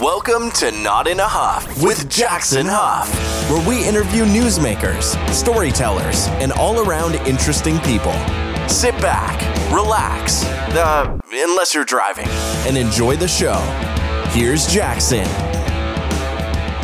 Welcome to Not in a Huff with Jackson Huff, where we interview newsmakers, storytellers, and all around interesting people. Sit back, relax, uh, unless you're driving, and enjoy the show. Here's Jackson.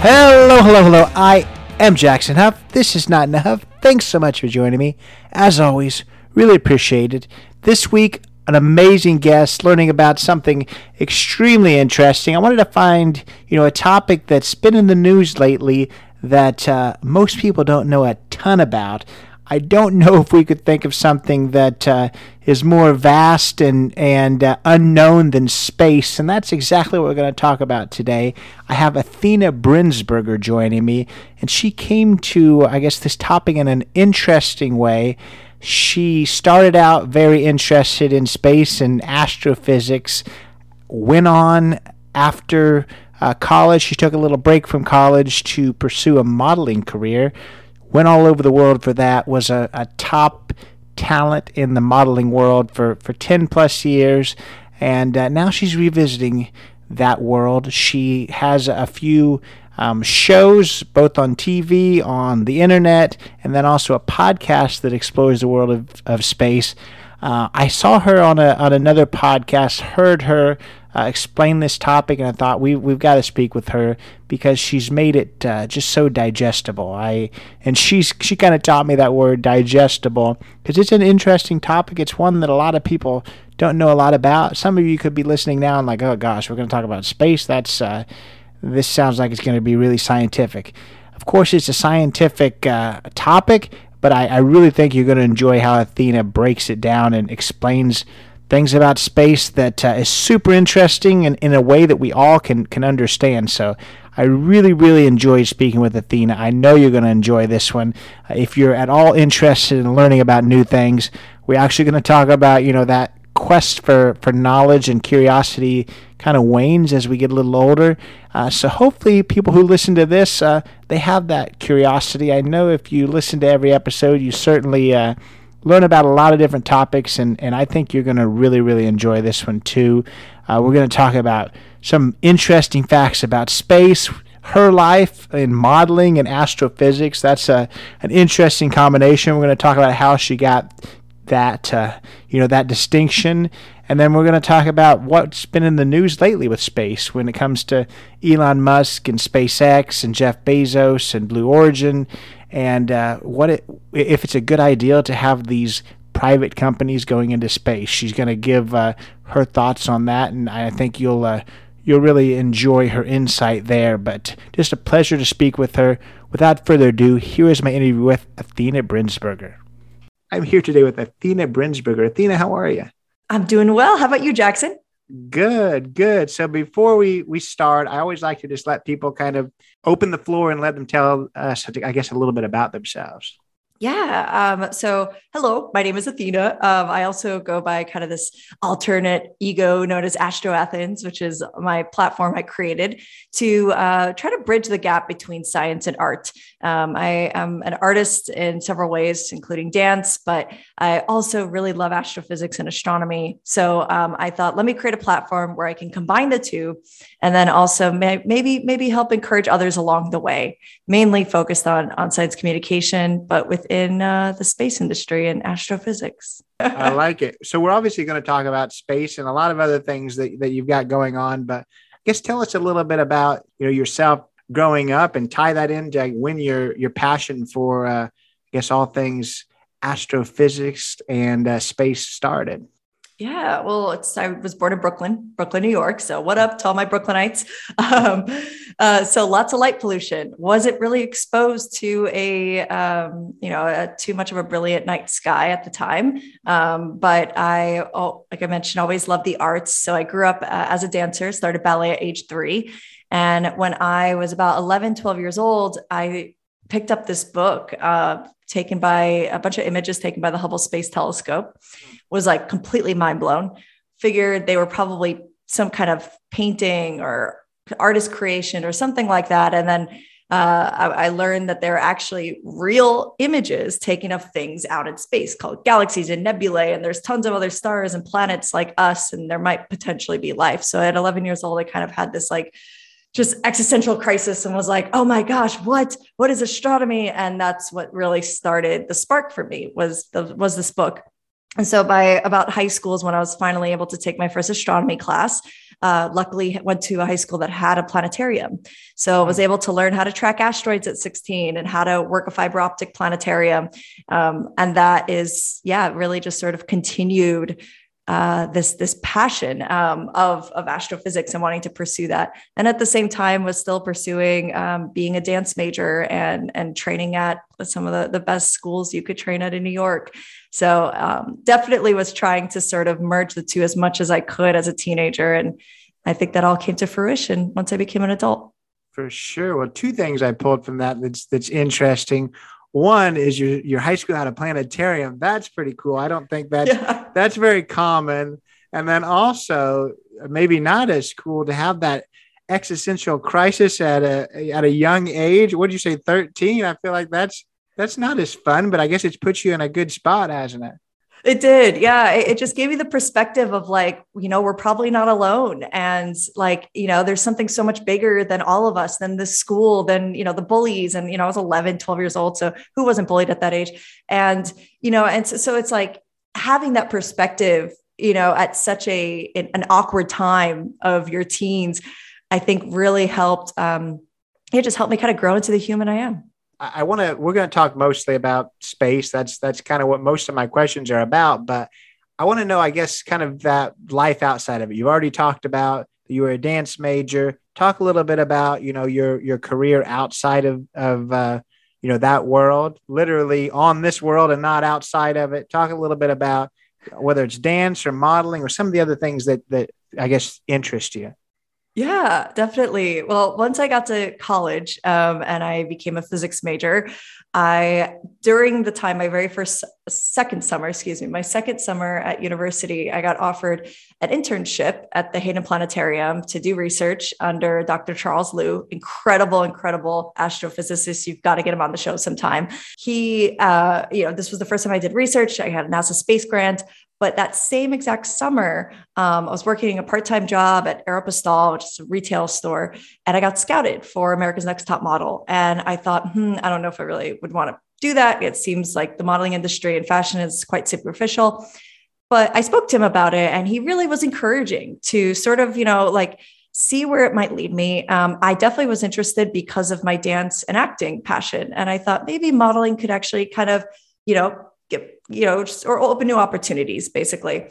Hello, hello, hello. I am Jackson Huff. This is Not in a Huff. Thanks so much for joining me. As always, really appreciate it. This week, an amazing guest learning about something extremely interesting. I wanted to find, you know, a topic that's been in the news lately that uh, most people don't know a ton about. I don't know if we could think of something that uh, is more vast and and uh, unknown than space, and that's exactly what we're going to talk about today. I have Athena Brensberger joining me, and she came to, I guess, this topic in an interesting way. She started out very interested in space and astrophysics, went on after uh, college. She took a little break from college to pursue a modeling career. Went all over the world for that, was a, a top talent in the modeling world for, for 10 plus years, and uh, now she's revisiting that world. She has a few um, shows, both on TV, on the internet, and then also a podcast that explores the world of, of space. Uh, I saw her on a on another podcast, heard her uh, explain this topic, and I thought we we've got to speak with her because she's made it uh, just so digestible. I and she's she kind of taught me that word digestible because it's an interesting topic. It's one that a lot of people don't know a lot about. Some of you could be listening now and like, oh gosh, we're going to talk about space. That's uh, this sounds like it's going to be really scientific. Of course, it's a scientific uh, topic, but I, I, really think you're going to enjoy how Athena breaks it down and explains things about space that uh, is super interesting and in a way that we all can, can understand. So I really, really enjoyed speaking with Athena. I know you're going to enjoy this one. Uh, if you're at all interested in learning about new things, we're actually going to talk about, you know, that quest for, for knowledge and curiosity kind of wanes as we get a little older. Uh, so hopefully, people who listen to this, uh, they have that curiosity. I know if you listen to every episode, you certainly uh, learn about a lot of different topics, and, and I think you're going to really, really enjoy this one too. Uh, we're going to talk about some interesting facts about space, her life in modeling and astrophysics. That's a, an interesting combination. We're going to talk about how she got that uh, you know that distinction and then we're going to talk about what's been in the news lately with space when it comes to Elon Musk and SpaceX and Jeff Bezos and Blue Origin and uh, what it, if it's a good idea to have these private companies going into space. She's going to give uh, her thoughts on that, and I think you'll uh, you'll really enjoy her insight there. But just a pleasure to speak with her. Without further ado, here is my interview with Athena Brensberger. I'm here today with Athena Brensberger. Athena, how are you? I'm doing well. How about you, Jackson? Good, good. So before we we start, I always like to just let people kind of open the floor and let them tell us, I guess, a little bit about themselves. Yeah. Um, so, hello, my name is Athena. Um, I also go by kind of this alternate ego known as Astro Athens, which is my platform I created to uh, try to bridge the gap between science and art. Um, I am an artist in several ways, including dance, but I also really love astrophysics and astronomy. So, um, I thought, let me create a platform where I can combine the two, and then also may- maybe maybe help encourage others along the way. Mainly focused on on science communication, but within uh, the space industry and astrophysics. I like it. So we're obviously going to talk about space and a lot of other things that, that you've got going on, but I guess tell us a little bit about you know yourself growing up and tie that into when your your passion for uh, I guess all things astrophysics and uh, space started. Yeah, well, it's I was born in Brooklyn, Brooklyn, New York. So what up to all my Brooklynites? Um, uh, so lots of light pollution. Wasn't really exposed to a um, you know a, too much of a brilliant night sky at the time. Um, but I, oh, like I mentioned, always loved the arts. So I grew up uh, as a dancer. Started ballet at age three, and when I was about 11, 12 years old, I picked up this book uh, taken by a bunch of images taken by the Hubble Space Telescope was like completely mind blown. Figured they were probably some kind of painting or artist creation or something like that. And then uh, I, I, learned that there are actually real images taken of things out in space called galaxies and nebulae. And there's tons of other stars and planets like us, and there might potentially be life. So at 11 years old, I kind of had this like just existential crisis and was like, oh my gosh, what what is astronomy? And that's what really started the spark for me was the was this book. And so by about high school is when I was finally able to take my first astronomy class. Uh, luckily went to a high school that had a planetarium. So I was able to learn how to track asteroids at 16 and how to work a fiber optic planetarium. Um, and that is, yeah, really just sort of continued uh, this this passion um, of of astrophysics and wanting to pursue that, and at the same time was still pursuing um, being a dance major and and training at some of the the best schools you could train at in New York. So um, definitely was trying to sort of merge the two as much as I could as a teenager, and I think that all came to fruition once I became an adult. For sure. Well, two things I pulled from that that's that's interesting. One is your your high school had a planetarium. That's pretty cool. I don't think that's yeah. that's very common. And then also maybe not as cool to have that existential crisis at a at a young age. What did you say, 13? I feel like that's that's not as fun, but I guess it's put you in a good spot, hasn't it? It did. Yeah. It, it, just gave me the perspective of like, you know, we're probably not alone. And like, you know, there's something so much bigger than all of us, than the school, than, you know, the bullies. And, you know, I was 11, 12 years old. So who wasn't bullied at that age? And, you know, and so, so it's like having that perspective, you know, at such a, an awkward time of your teens, I think really helped, um, it just helped me kind of grow into the human I am. I want to. We're going to talk mostly about space. That's that's kind of what most of my questions are about. But I want to know, I guess, kind of that life outside of it. You've already talked about you were a dance major. Talk a little bit about you know your your career outside of of uh, you know that world, literally on this world and not outside of it. Talk a little bit about whether it's dance or modeling or some of the other things that that I guess interest you. Yeah, definitely. Well, once I got to college um, and I became a physics major, I, during the time, my very first, second summer, excuse me, my second summer at university, I got offered an internship at the Hayden Planetarium to do research under Dr. Charles Liu, incredible, incredible astrophysicist. You've got to get him on the show sometime. He, uh, you know, this was the first time I did research. I had a NASA space grant. But that same exact summer, um, I was working a part time job at Aeropostale, which is a retail store, and I got scouted for America's Next Top Model. And I thought, hmm, I don't know if I really would want to do that. It seems like the modeling industry and fashion is quite superficial. But I spoke to him about it, and he really was encouraging to sort of, you know, like see where it might lead me. Um, I definitely was interested because of my dance and acting passion. And I thought maybe modeling could actually kind of, you know, you know, just, or open new opportunities, basically.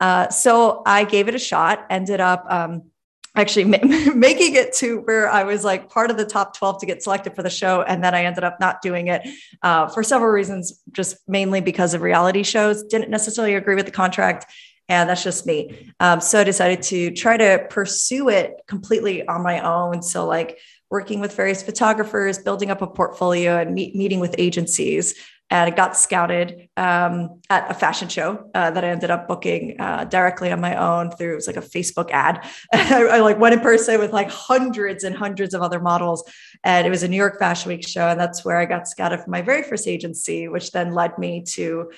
Uh, so I gave it a shot, ended up um, actually ma- making it to where I was like part of the top 12 to get selected for the show. And then I ended up not doing it uh, for several reasons, just mainly because of reality shows. Didn't necessarily agree with the contract. And that's just me. Um, so I decided to try to pursue it completely on my own. So, like, working with various photographers, building up a portfolio, and meet, meeting with agencies and I got scouted um, at a fashion show uh, that I ended up booking uh, directly on my own through it was like a Facebook ad. I, I, like went in person with like hundreds and hundreds of other models, and it was a New York Fashion Week show, and that's where I got scouted for my very first agency, which then led me to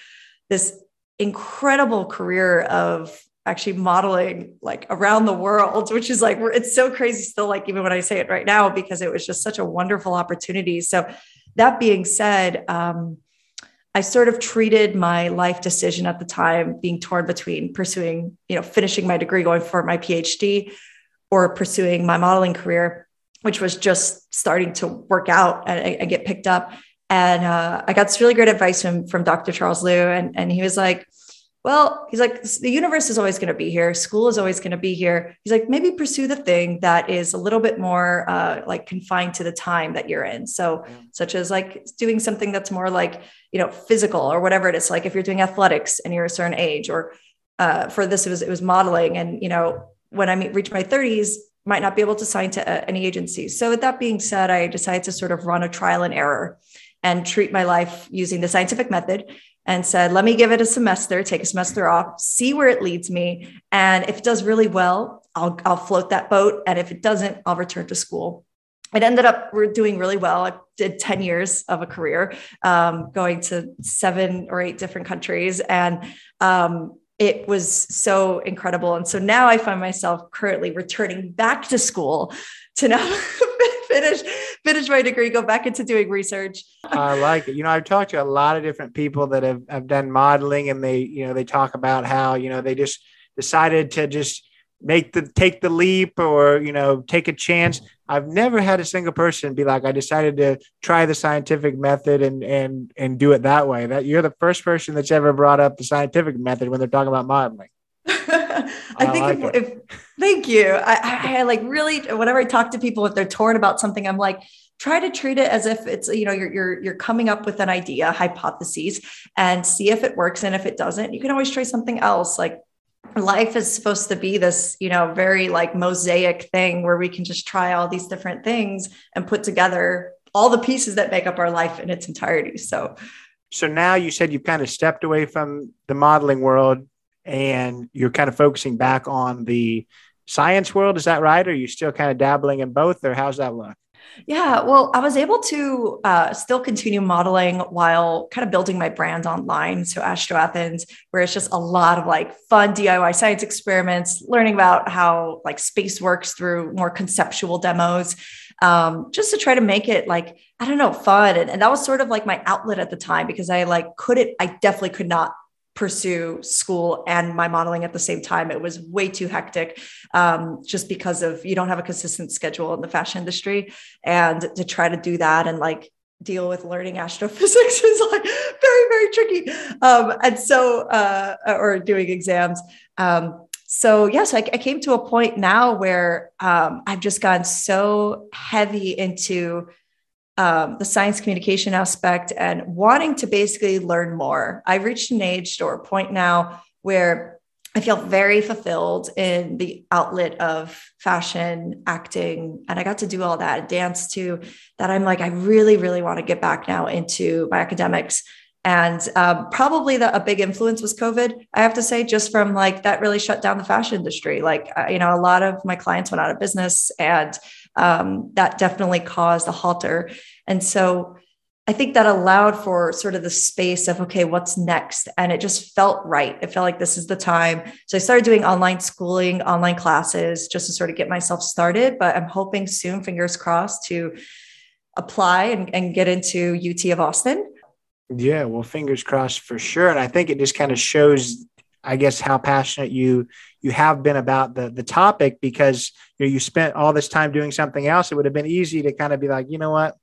this incredible career of actually modeling like around the world which is like it's so crazy still like even when i say it right now because it was just such a wonderful opportunity so that being said um, I sort of treated my life decision at the time being torn between pursuing, you know, finishing my degree, going for my PhD, or pursuing my modeling career, which was just starting to work out and, and get picked up. And uh, I got this really great advice from, from Dr. Charles Liu. And, and he was like, well, he's like, the universe is always going to be here. School is always going to be here. He's like, maybe pursue the thing that is a little bit more uh, like confined to the time that you're in. So, yeah. such as like doing something that's more like, you know, physical or whatever it is. Like if you're doing athletics and you're a certain age, or uh, for this, it was, it was modeling. And, you know, when I reach my 30s, might not be able to sign to uh, any agencies. So, with that being said, I decided to sort of run a trial and error and treat my life using the scientific method and said, let me give it a semester, take a semester off, see where it leads me. And if it does really well, I'll, I'll float that boat. And if it doesn't, I'll return to school. It ended up we're doing really well. I did 10 years of a career, um, going to seven or eight different countries. And um, it was so incredible. And so now I find myself currently returning back to school to now finish finish my degree, go back into doing research. I like it. You know, I've talked to a lot of different people that have, have done modeling and they, you know, they talk about how, you know, they just decided to just make the take the leap or, you know, take a chance. I've never had a single person be like, I decided to try the scientific method and and and do it that way. That you're the first person that's ever brought up the scientific method when they're talking about modeling. I, I, think like if, if, thank you. I, I, like really whenever I talk to people if they're torn about something, I'm like, try to treat it as if it's you know you're you're you're coming up with an idea, hypotheses, and see if it works. And if it doesn't, you can always try something else. Like life is supposed to be this you know very like mosaic thing where we can just try all these different things and put together all the pieces that make up our life in its entirety so so now you said you've kind of stepped away from the modeling world and you're kind of focusing back on the science world is that right or are you still kind of dabbling in both or how's that look yeah, well, I was able to uh, still continue modeling while kind of building my brand online. So Astro Athens, where it's just a lot of like fun DIY science experiments, learning about how like space works through more conceptual demos, um, just to try to make it like I don't know fun. And, and that was sort of like my outlet at the time because I like couldn't, I definitely could not pursue school and my modeling at the same time. It was way too hectic um, just because of you don't have a consistent schedule in the fashion industry. And to try to do that and like deal with learning astrophysics is like very, very tricky. Um, and so, uh, or doing exams. Um, so yes, I, I, came to a point now where um, I've just gone so heavy into um, the science communication aspect and wanting to basically learn more. I've reached an age or a point now where I feel very fulfilled in the outlet of fashion, acting, and I got to do all that dance too. That I'm like, I really, really want to get back now into my academics. And um, probably the, a big influence was COVID. I have to say, just from like that really shut down the fashion industry. Like, uh, you know, a lot of my clients went out of business, and um, that definitely caused a halter. And so I think that allowed for sort of the space of, okay, what's next? And it just felt right. It felt like this is the time. So I started doing online schooling, online classes just to sort of get myself started. But I'm hoping soon, fingers crossed, to apply and, and get into UT of Austin. Yeah, well, fingers crossed for sure. And I think it just kind of shows I guess how passionate you you have been about the the topic because you know you spent all this time doing something else. It would have been easy to kind of be like, you know what,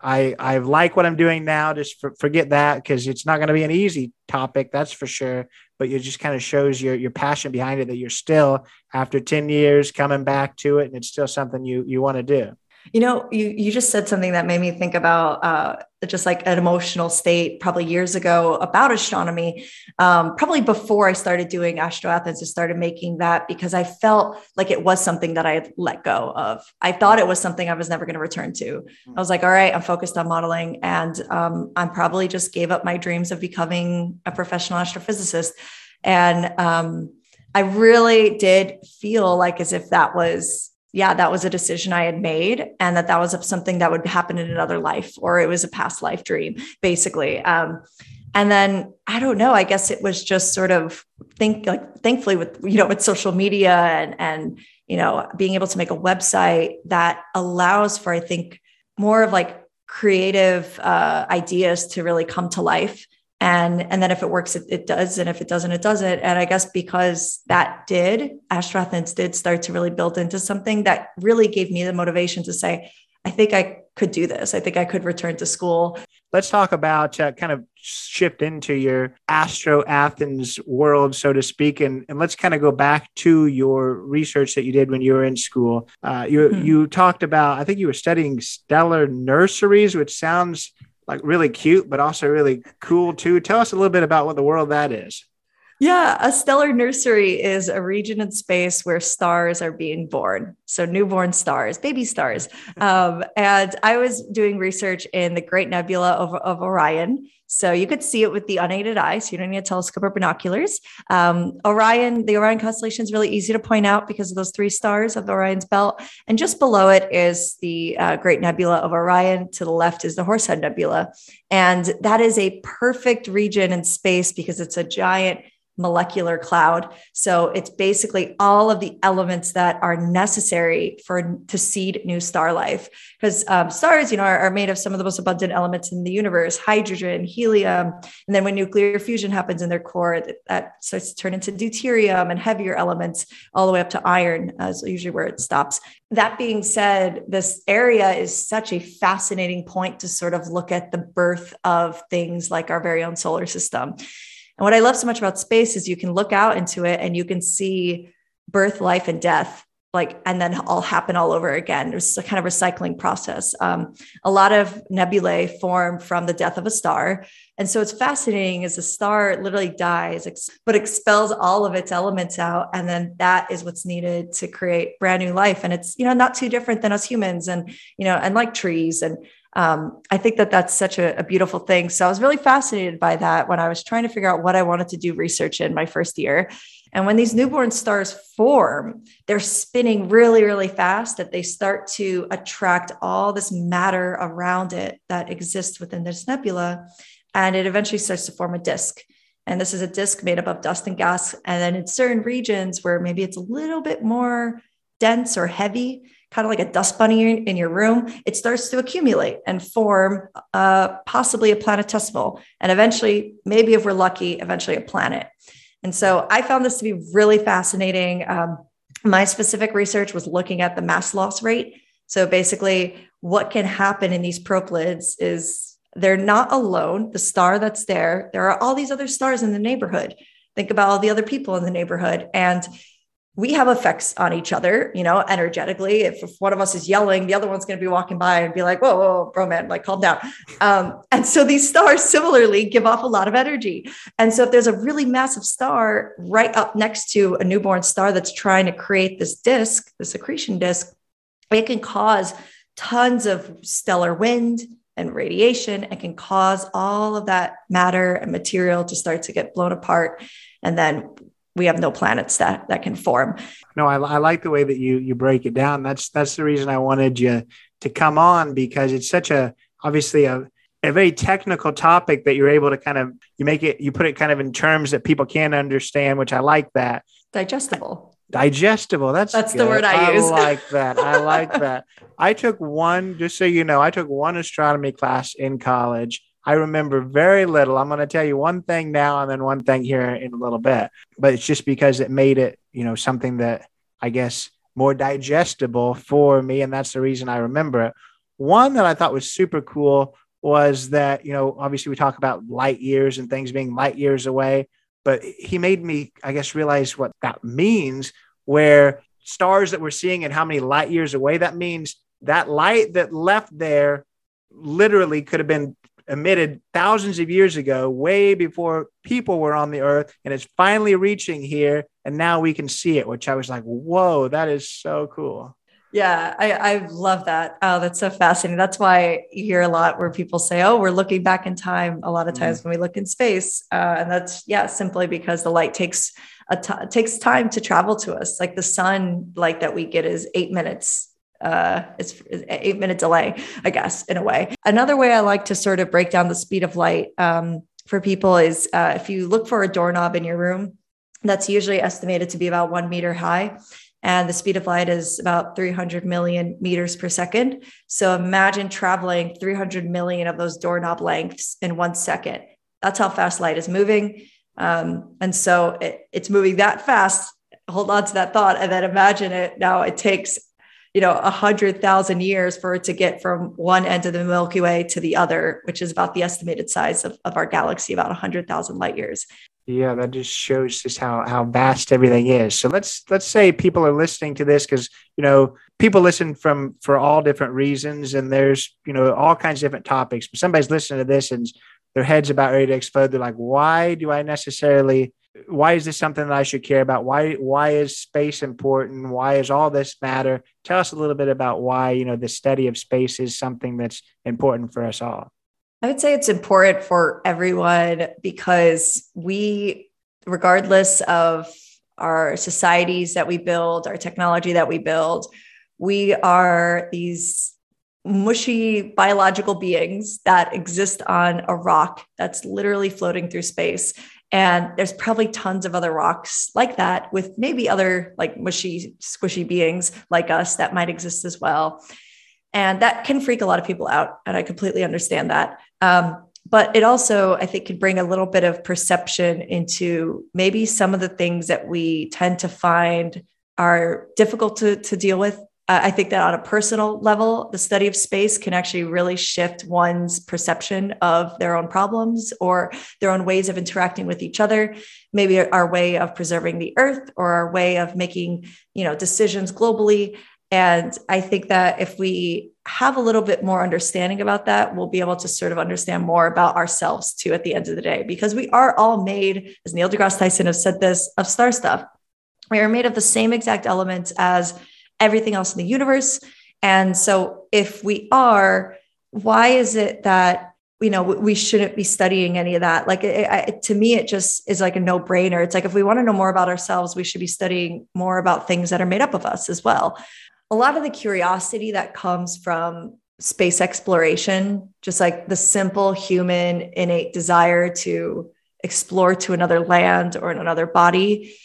I I like what I'm doing now. Just for, forget that because it's not going to be an easy topic, that's for sure. But it just kind of shows your your passion behind it that you're still after ten years coming back to it, and it's still something you you want to do. You know, you you just said something that made me think about uh, just like an emotional state probably years ago about astronomy. Um, probably before I started doing Astro Athens, I started making that because I felt like it was something that I had let go of. I thought it was something I was never going to return to. I was like, all right, I'm focused on modeling, and um, I'm probably just gave up my dreams of becoming a professional astrophysicist. And um, I really did feel like as if that was yeah, that was a decision I had made and that that was something that would happen in another life or it was a past life dream, basically. Um, and then I don't know, I guess it was just sort of think like thankfully with, you know, with social media and, and, you know, being able to make a website that allows for, I think, more of like creative uh, ideas to really come to life and and then if it works it, it, does. And if it doesn't it doesn't. And i guess because that did Astro Athens did start to really build into something that really gave me the motivation to say i think i could do this. I think i could return to school. Let's talk about uh, kind of shift into your astro athens world so to speak. And, and let's kind of go back to your research that you did when you were in school. Uh, you, hmm. you talked about i think you were studying stellar nurseries which sounds like really cute, but also really cool too. Tell us a little bit about what the world that is. Yeah, a stellar nursery is a region in space where stars are being born. So, newborn stars, baby stars. Um, and I was doing research in the Great Nebula of, of Orion. So, you could see it with the unaided eye. So, you don't need a telescope or binoculars. Um, Orion, the Orion constellation is really easy to point out because of those three stars of Orion's belt. And just below it is the uh, Great Nebula of Orion. To the left is the Horsehead Nebula. And that is a perfect region in space because it's a giant molecular cloud. So it's basically all of the elements that are necessary for to seed new star life. Because um, stars, you know, are, are, made of some of the most abundant elements in the universe: hydrogen, helium, and then when nuclear fusion happens in their core, that, that starts to turn into deuterium and heavier elements, all the way up to iron. Is usually where it stops. That being said, this area is such a fascinating point to sort of look at the birth of things like our very own solar system. And what I love so much about space is you can look out into it and you can see birth, life, and death, like, and then all happen all over again. It's a kind of recycling process. Um, a lot of nebulae form from the death of a star. And so it's fascinating as a star literally dies, but expels all of its elements out. And then that is what's needed to create brand new life. And it's, you know, not too different than us humans and, you know, and like trees and um, I think that that's such a, a, beautiful thing. So I was really fascinated by that when I was trying to figure out what I wanted to do research in my first year. And when these newborn stars form, they're spinning really, really fast that they start to attract all this matter around it that exists within this nebula. And it eventually starts to form a disk. And this is a disk made up of dust and gas. And then in certain regions where maybe it's a little bit more dense or heavy, kind of like a dust bunny in your room, it starts to accumulate and form uh, possibly a planetesimal. And eventually, maybe if we're lucky, eventually a planet. And so I found this to be really fascinating. Um, my specific research was looking at the mass loss rate. So basically, what can happen in these proplyds is they're not alone. The star that's there, there are all these other stars in the neighborhood. Think about all the other people in the neighborhood. And we have effects on each other, you know, energetically. If, if one of us is yelling, the other one's going to be walking by and be like, whoa, whoa, bro, man, like calm down. Um, and so these stars similarly give off a lot of energy. And so if there's a really massive star right up next to a newborn star that's trying to create this disk, this accretion disk, it can cause tons of stellar wind and radiation and can cause all of that matter and material to start to get blown apart. And then we have no planets that that can form. No, I, I like the way that you you break it down. That's that's the reason I wanted you to come on because it's such a obviously a a very technical topic that you're able to kind of you make it you put it kind of in terms that people can understand, which I like that. Digestible. Digestible. That's that's good. the word I, I use. I like that. I like that. I took one, just so you know, I took one astronomy class in college I remember very little. I'm going to tell you one thing now and then one thing here in a little bit, but it's just because it made it, you know, something that I guess more digestible for me. And that's the reason I remember it. One that I thought was super cool was that, you know, obviously we talk about light years and things being light years away, but he made me, I guess, realize what that means, where stars that we're seeing and how many light years away that means that light that left there literally could have been emitted thousands of years ago, way before people were on the earth, and it's finally reaching here. And now we can see it, which I was like, whoa, that is so cool. Yeah, I, I love that. Oh, that's so fascinating. That's why you hear a lot where people say, oh, we're looking back in time a lot of times mm when we look in space. Uh, and that's, yeah, simply because the light takes a t- takes time to travel to us. Like the sun light that we get is eight minutes uh, it's, it's eight minute delay, I guess, in a way. Another way I like to sort of break down the speed of light um, for people is uh, if you look for a doorknob in your room, that's usually estimated to be about one meter high. And the speed of light is about 300 million meters per second. So imagine traveling 300 million of those doorknob lengths in one second. That's how fast light is moving. Um, and so it, it's moving that fast. Hold on to that thought and then imagine it. Now it takes you know, a hundred thousand years for it to get from one end of the Milky Way to the other, which is about the estimated size of, of our galaxy, about a hundred thousand light years. Yeah, that just shows just how how vast everything is. So let's let's say people are listening to this because you know people listen from for all different reasons, and there's you know all kinds of different topics. But somebody's listening to this and their head's about ready to explode. They're like, why do I necessarily why is this something that I should care about? Why why is space important? Why is all this matter? Tell us a little bit about why you know the study of space is something that's important for us all. I would say it's important for everyone because we, regardless of our societies that we build, our technology that we build, we are these mushy biological beings that exist on a rock that's literally floating through space And there's probably tons of other rocks like that with maybe other like mushy, squishy beings like us that might exist as well. And that can freak a lot of people out. And I completely understand that. Um, but it also, I think, can bring a little bit of perception into maybe some of the things that we tend to find are difficult to, to deal with uh, I think that on a personal level, the study of space can actually really shift one's perception of their own problems or their own ways of interacting with each other, maybe our way of preserving the earth or our way of making, you know, decisions globally. And I think that if we have a little bit more understanding about that, we'll be able to sort of understand more about ourselves too at the end of the day, because we are all made, as Neil deGrasse Tyson has said this, of star stuff. We are made of the same exact elements as everything else in the universe. And so if we are, why is it that you know we shouldn't be studying any of that? Like it, it, to me it just is like a no brainer it's like if we want to know more about ourselves we should be studying more about things that are made up of us as well. A lot of the curiosity that comes from space exploration just like the simple human innate desire to explore to another land or another body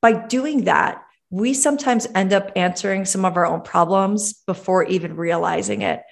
by doing that we sometimes end up answering some of our own problems before even realizing it.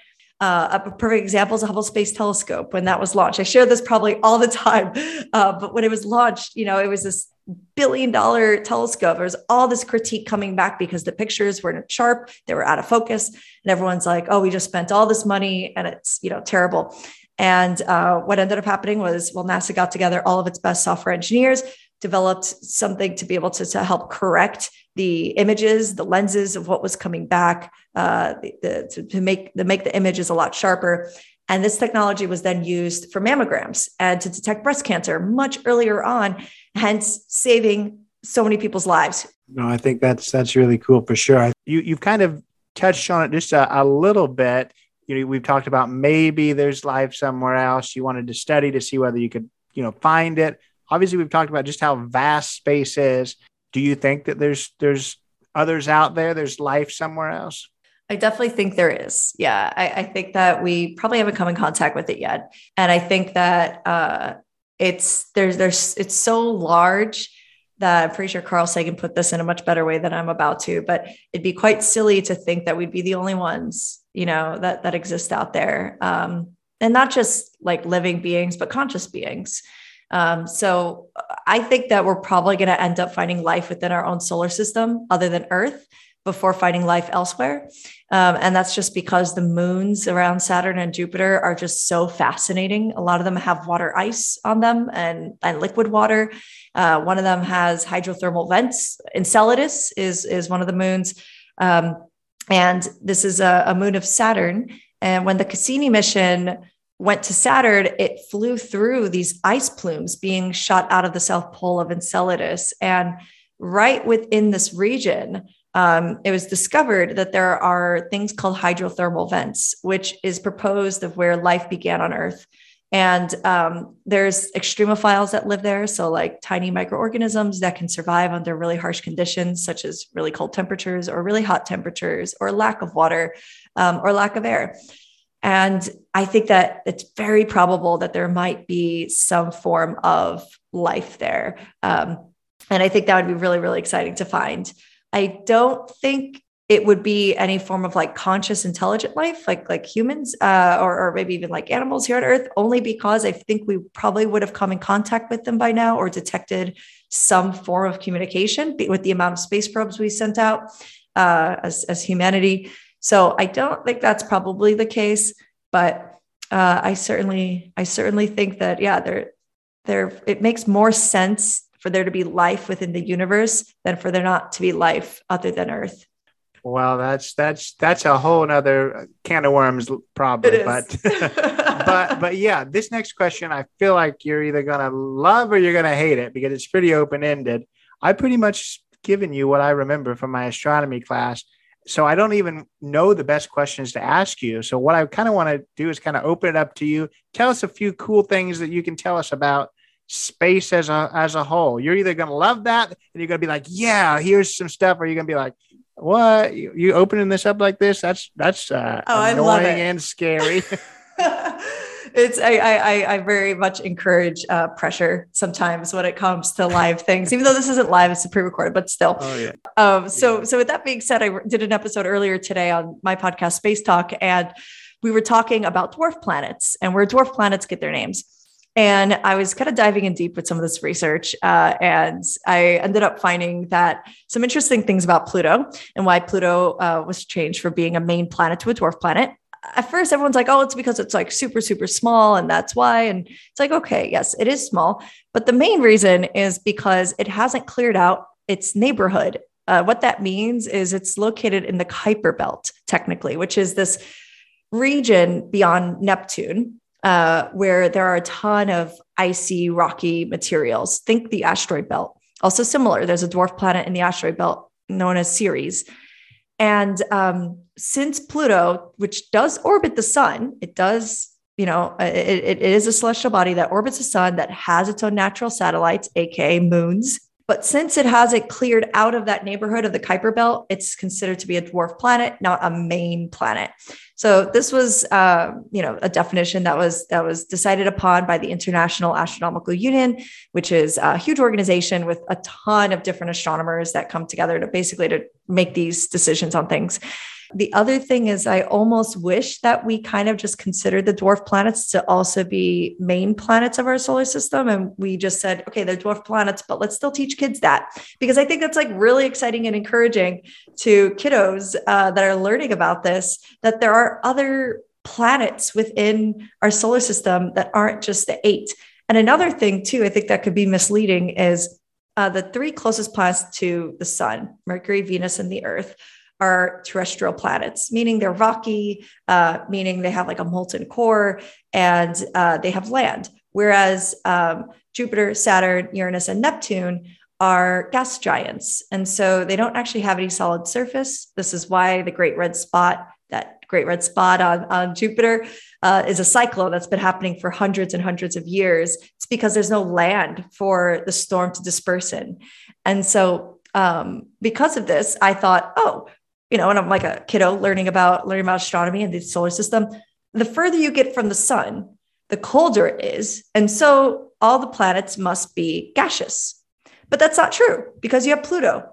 Uh, a perfect example is the Hubble Space Telescope when that was launched. I share this probably all the time, uh, but when it was launched, you know, it was this billion dollar telescope. There was all this critique coming back because the pictures weren't sharp, they were out of focus, and everyone's like, "Oh, we just spent all this money and it's you know terrible." And uh, what ended up happening was, well, NASA got together all of its best software engineers, developed something to be able to, to help correct the images, the lenses of what was coming back, uh, the, to, to, make the make the images a lot sharper. And this technology was then used for mammograms and to detect breast cancer much earlier on, hence saving so many people's lives. No, I think that's that's really cool for sure. You you've kind of touched on it just a, a little bit. You know, we've talked about maybe there's life somewhere else. You wanted to study to see whether you could, you know, find it obviously we've talked about just how vast space is. Do you think that there's there's others out there? There's life somewhere else? I definitely think there is. Yeah, I, I, think that we probably haven't come in contact with it yet, and I think that uh, it's there's there's it's so large that I'm pretty sure Carl Sagan put this in a much better way than I'm about to. But it'd be quite silly to think that we'd be the only ones, you know, that that exist out there, um, and not just like living beings, but conscious beings. Um, so I think that we're probably going to end up finding life within our own solar system other than Earth before finding life elsewhere. Um, and that's just because the moons around Saturn and Jupiter are just so fascinating. A lot of them have water ice on them and, and liquid water. Uh, one of them has hydrothermal vents. Enceladus is, is one of the moons. Um, and this is a, a moon of Saturn. And when the Cassini mission went to Saturn, it flew through these ice plumes being shot out of the south pole of Enceladus. And right within this region, um, it was discovered that there are things called hydrothermal vents, which is proposed of where life began on Earth. And um, there's extremophiles that live there. So, like tiny microorganisms that can survive under really harsh conditions, such as really cold temperatures or really hot temperatures, or lack of water um, or lack of air. And I think that it's very probable that there might be some form of life there. Um, and I think that would be really, really exciting to find. I don't think it would be any form of like conscious intelligent life like like humans uh, or, or maybe even like animals here on earth only because i think we probably would have come in contact with them by now or detected some form of communication with the amount of space probes we sent out uh, as, as humanity so I don't think that's probably the case, but uh, I certainly, I certainly think that yeah, there, there, it makes more sense for there to be life within the universe than for there not to be life other than Earth. Well, that's that's that's a whole other can of worms, probably. But but but yeah, this next question, I feel like you're either gonna love or you're gonna hate it because it's pretty open ended. I pretty much given you what I remember from my astronomy class, so I don't even know the best questions to ask you. So what I kind of want to do is kind of open it up to you. Tell us a few cool things that you can tell us about space as a as a whole. You're either going to love that and you're going to be like, "Yeah, here's some stuff," or you're going to be like, "What? You, you opening this up like this? That's that's uh, oh, annoying and scary." it's I, I I very much encourage uh, pressure sometimes when it comes to live things, even though this isn't live, it's a pre-recorded, but still. Oh yeah. Um. So yeah. so with that being said, I did an episode earlier today on my podcast Space Talk, and we were talking about dwarf planets and where dwarf planets get their names. And I was kind of diving in deep with some of this research. Uh, and I ended up finding that some interesting things about Pluto and why Pluto uh, was changed from being a main planet to a dwarf planet. At first, everyone's like, oh, it's because it's like super, super small. And that's why. And it's like, okay, yes, it is small. But the main reason is because it hasn't cleared out its neighborhood. Uh, what that means is it's located in the Kuiper Belt, technically, which is this region beyond Neptune uh, where there are a ton of icy, rocky materials. Think the asteroid belt. Also similar, there's a dwarf planet in the asteroid belt known as Ceres. And um, since Pluto, which does orbit the sun, it does, you know, it, it is a celestial body that orbits the sun that has its own natural satellites, aka moons. But since it hasn't cleared out of that neighborhood of the Kuiper Belt, it's considered to be a dwarf planet, not a main planet. So this was, uh, you know, a definition that was that was decided upon by the International Astronomical Union, which is a huge organization with a ton of different astronomers that come together to basically to make these decisions on things. The other thing is, I almost wish that we kind of just considered the dwarf planets to also be main planets of our solar system. And we just said, okay, they're dwarf planets, but let's still teach kids that because I think that's like really exciting and encouraging to kiddos uh, that are learning about this, that there are other planets within our solar system that aren't just the eight. And another thing, too, I think that could be misleading is uh, the three closest planets to the sun Mercury, Venus, and the Earth are terrestrial planets, meaning they're rocky, uh, meaning they have like a molten core and uh, they have land. Whereas um, Jupiter, Saturn, Uranus, and Neptune are gas giants. And so they don't actually have any solid surface. This is why the great red spot, that great red spot on, on Jupiter, uh, is a cyclone that's been happening for hundreds and hundreds of years. It's because there's no land for the storm to disperse in. And so um, because of this, I thought, oh, you know, and I'm like a kiddo learning about learning about astronomy and the solar system. The further you get from the sun, the colder it is. And so all the planets must be gaseous. But that's not true because you have Pluto.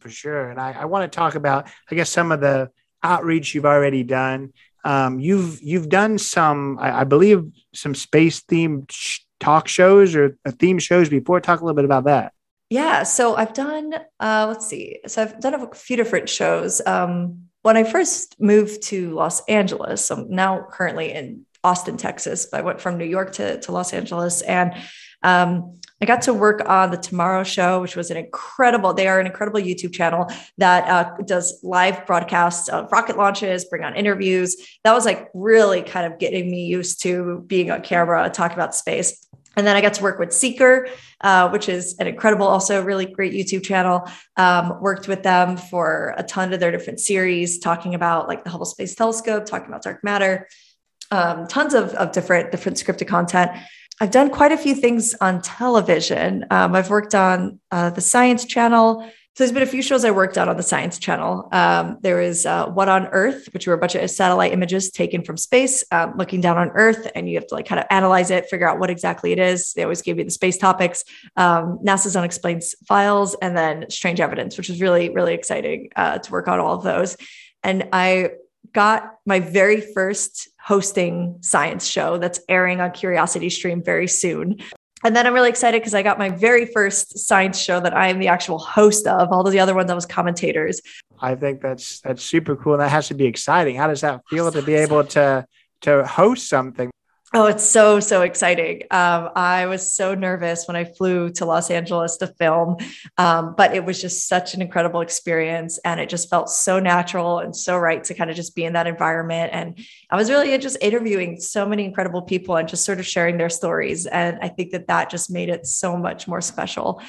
For sure. And I, I want to talk about, I guess, some of the outreach you've already done. Um, you've you've done some, I, I believe, some space themed sh- talk shows or theme shows before. Talk a little bit about that. Yeah. So I've done, uh, let's see. So I've done a few different shows. Um, when I first moved to Los Angeles, I'm now currently in Austin, Texas, but I went from New York to, to Los Angeles and um, I got to work on the Tomorrow Show, which was an incredible. They are an incredible YouTube channel that uh, does live broadcasts of rocket launches, bring on interviews. That was like really kind of getting me used to being on camera, talking about space. And then I got to work with Seeker, uh, which is an incredible, also really great YouTube channel. Um, worked with them for a ton of their different series, talking about like the Hubble Space Telescope, talking about dark matter, um, tons of, of different different scripted content. I've done quite a few things on television. Um, I've worked on uh, the Science Channel, so there's been a few shows I worked on on the Science Channel. Um, there is uh, What on Earth, which were a bunch of satellite images taken from space, um, looking down on Earth, and you have to like kind of analyze it, figure out what exactly it is. They always give you the space topics, um, NASA's unexplained files, and then Strange Evidence, which was really really exciting uh, to work on all of those. And I got my very first hosting science show that's airing on Curiosity Stream very soon and then I'm really excited because I got my very first science show that I am the actual host of. All of the other ones I was commentators. I think that's that's super cool. And that has to be exciting. How does that feel so to be excited. able to to host something? Oh, it's so, so exciting. Um, I was so nervous when I flew to Los Angeles to film, um, but it was just such an incredible experience. And it just felt so natural and so right to kind of just be in that environment. And I was really just interviewing so many incredible people and just sort of sharing their stories. And I think that that just made it so much more special.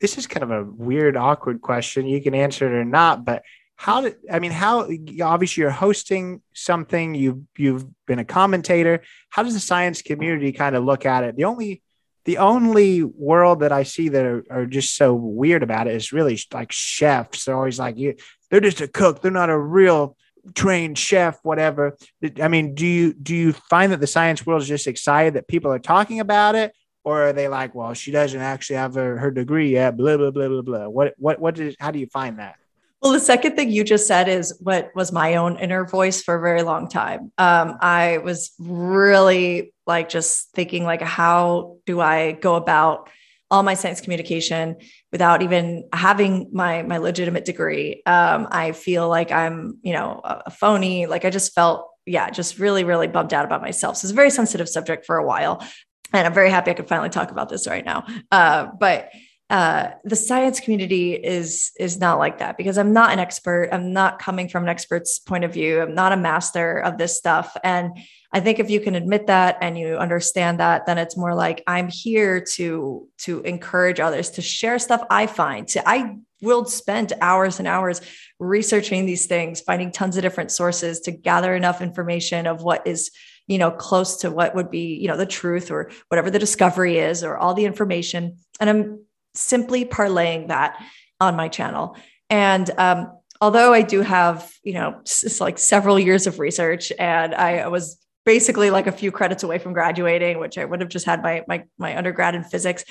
This is kind of a weird, awkward question. You can answer it or not, but how did i mean how obviously you're hosting something you've you've been a commentator how does the science community kind of look at it the only the only world that i see that are, are just so weird about it is really like chefs they're always like you they're just a cook they're not a real trained chef, whatever. I mean, do you do you find that the science world is just excited that people are talking about it, or are they like, well, she doesn't actually have her, her degree yet, blah blah blah blah blah. What what what did how do you find that? Well, the second thing you just said is what was my own inner voice for a very long time. Um, I was really like just thinking like, how do I go about all my science communication without even having my my legitimate degree. Um, I feel like I'm, you know, a phony. Like I just felt, yeah, just really, really bummed out about myself. So it's a very sensitive subject for a while, and I'm very happy I could finally talk about this right now. Uh, but uh, the science community is is not like that because I'm not an expert. I'm not coming from an expert's point of view. I'm not a master of this stuff, and I think if you can admit that and you understand that, then it's more like I'm here to to encourage others to share stuff I find. To, I will spend hours and hours researching these things, finding tons of different sources to gather enough information of what is you know close to what would be you know the truth or whatever the discovery is or all the information and i'm simply parlaying that on my channel and um, although I do have, you know, it's like several years of research and I was basically like a few credits away from graduating, which I would have just had my my my undergrad in physics.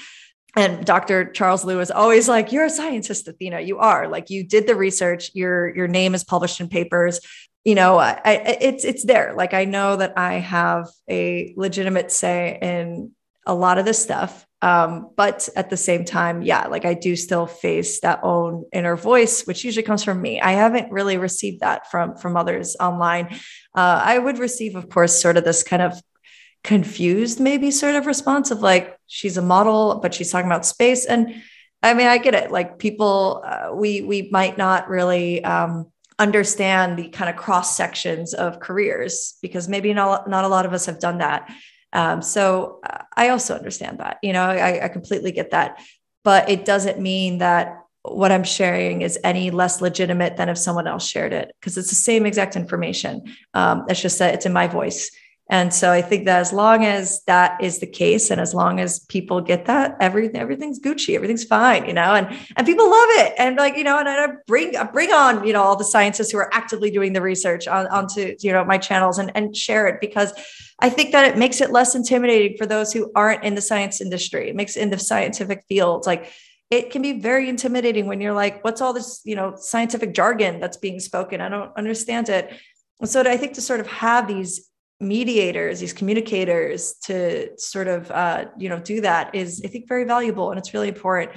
And Dr. Charles Liu is always like, "You're a scientist, Athena. You are like you did the research. Your your name is published in papers. You know, I, I, it's it's there. Like I know that I have a legitimate say in a lot of this stuff. Um, but at the same time, yeah, like I do still face that own inner voice, which usually comes from me. I haven't really received that from from others online. Uh, I would receive, of course, sort of this kind of confused, maybe sort of response of like she's a model, but she's talking about space. And I mean, I get it. Like people, uh, we we might not really um, understand the kind of cross sections of careers because maybe not not a lot of us have done that. Um, so I also understand that, you know, I, I completely get that, but it doesn't mean that what I'm sharing is any less legitimate than if someone else shared it because it's the same exact information. Um, it's just that it's in my voice. And so I think that as long as that is the case, and as long as people get that, everything everything's Gucci, everything's fine, you know, and and people love it. And like, you know, and I bring I bring on, you know, all the scientists who are actively doing the research on, onto, you know, my channels and, and share it because I think that it makes it less intimidating for those who aren't in the science industry. It makes in the scientific fields. Like it can be very intimidating when you're like, what's all this, you know, scientific jargon that's being spoken? I don't understand it. And so I think to sort of have these mediators, these communicators to sort of, uh, you know, do that is, I think, very valuable and it's really important.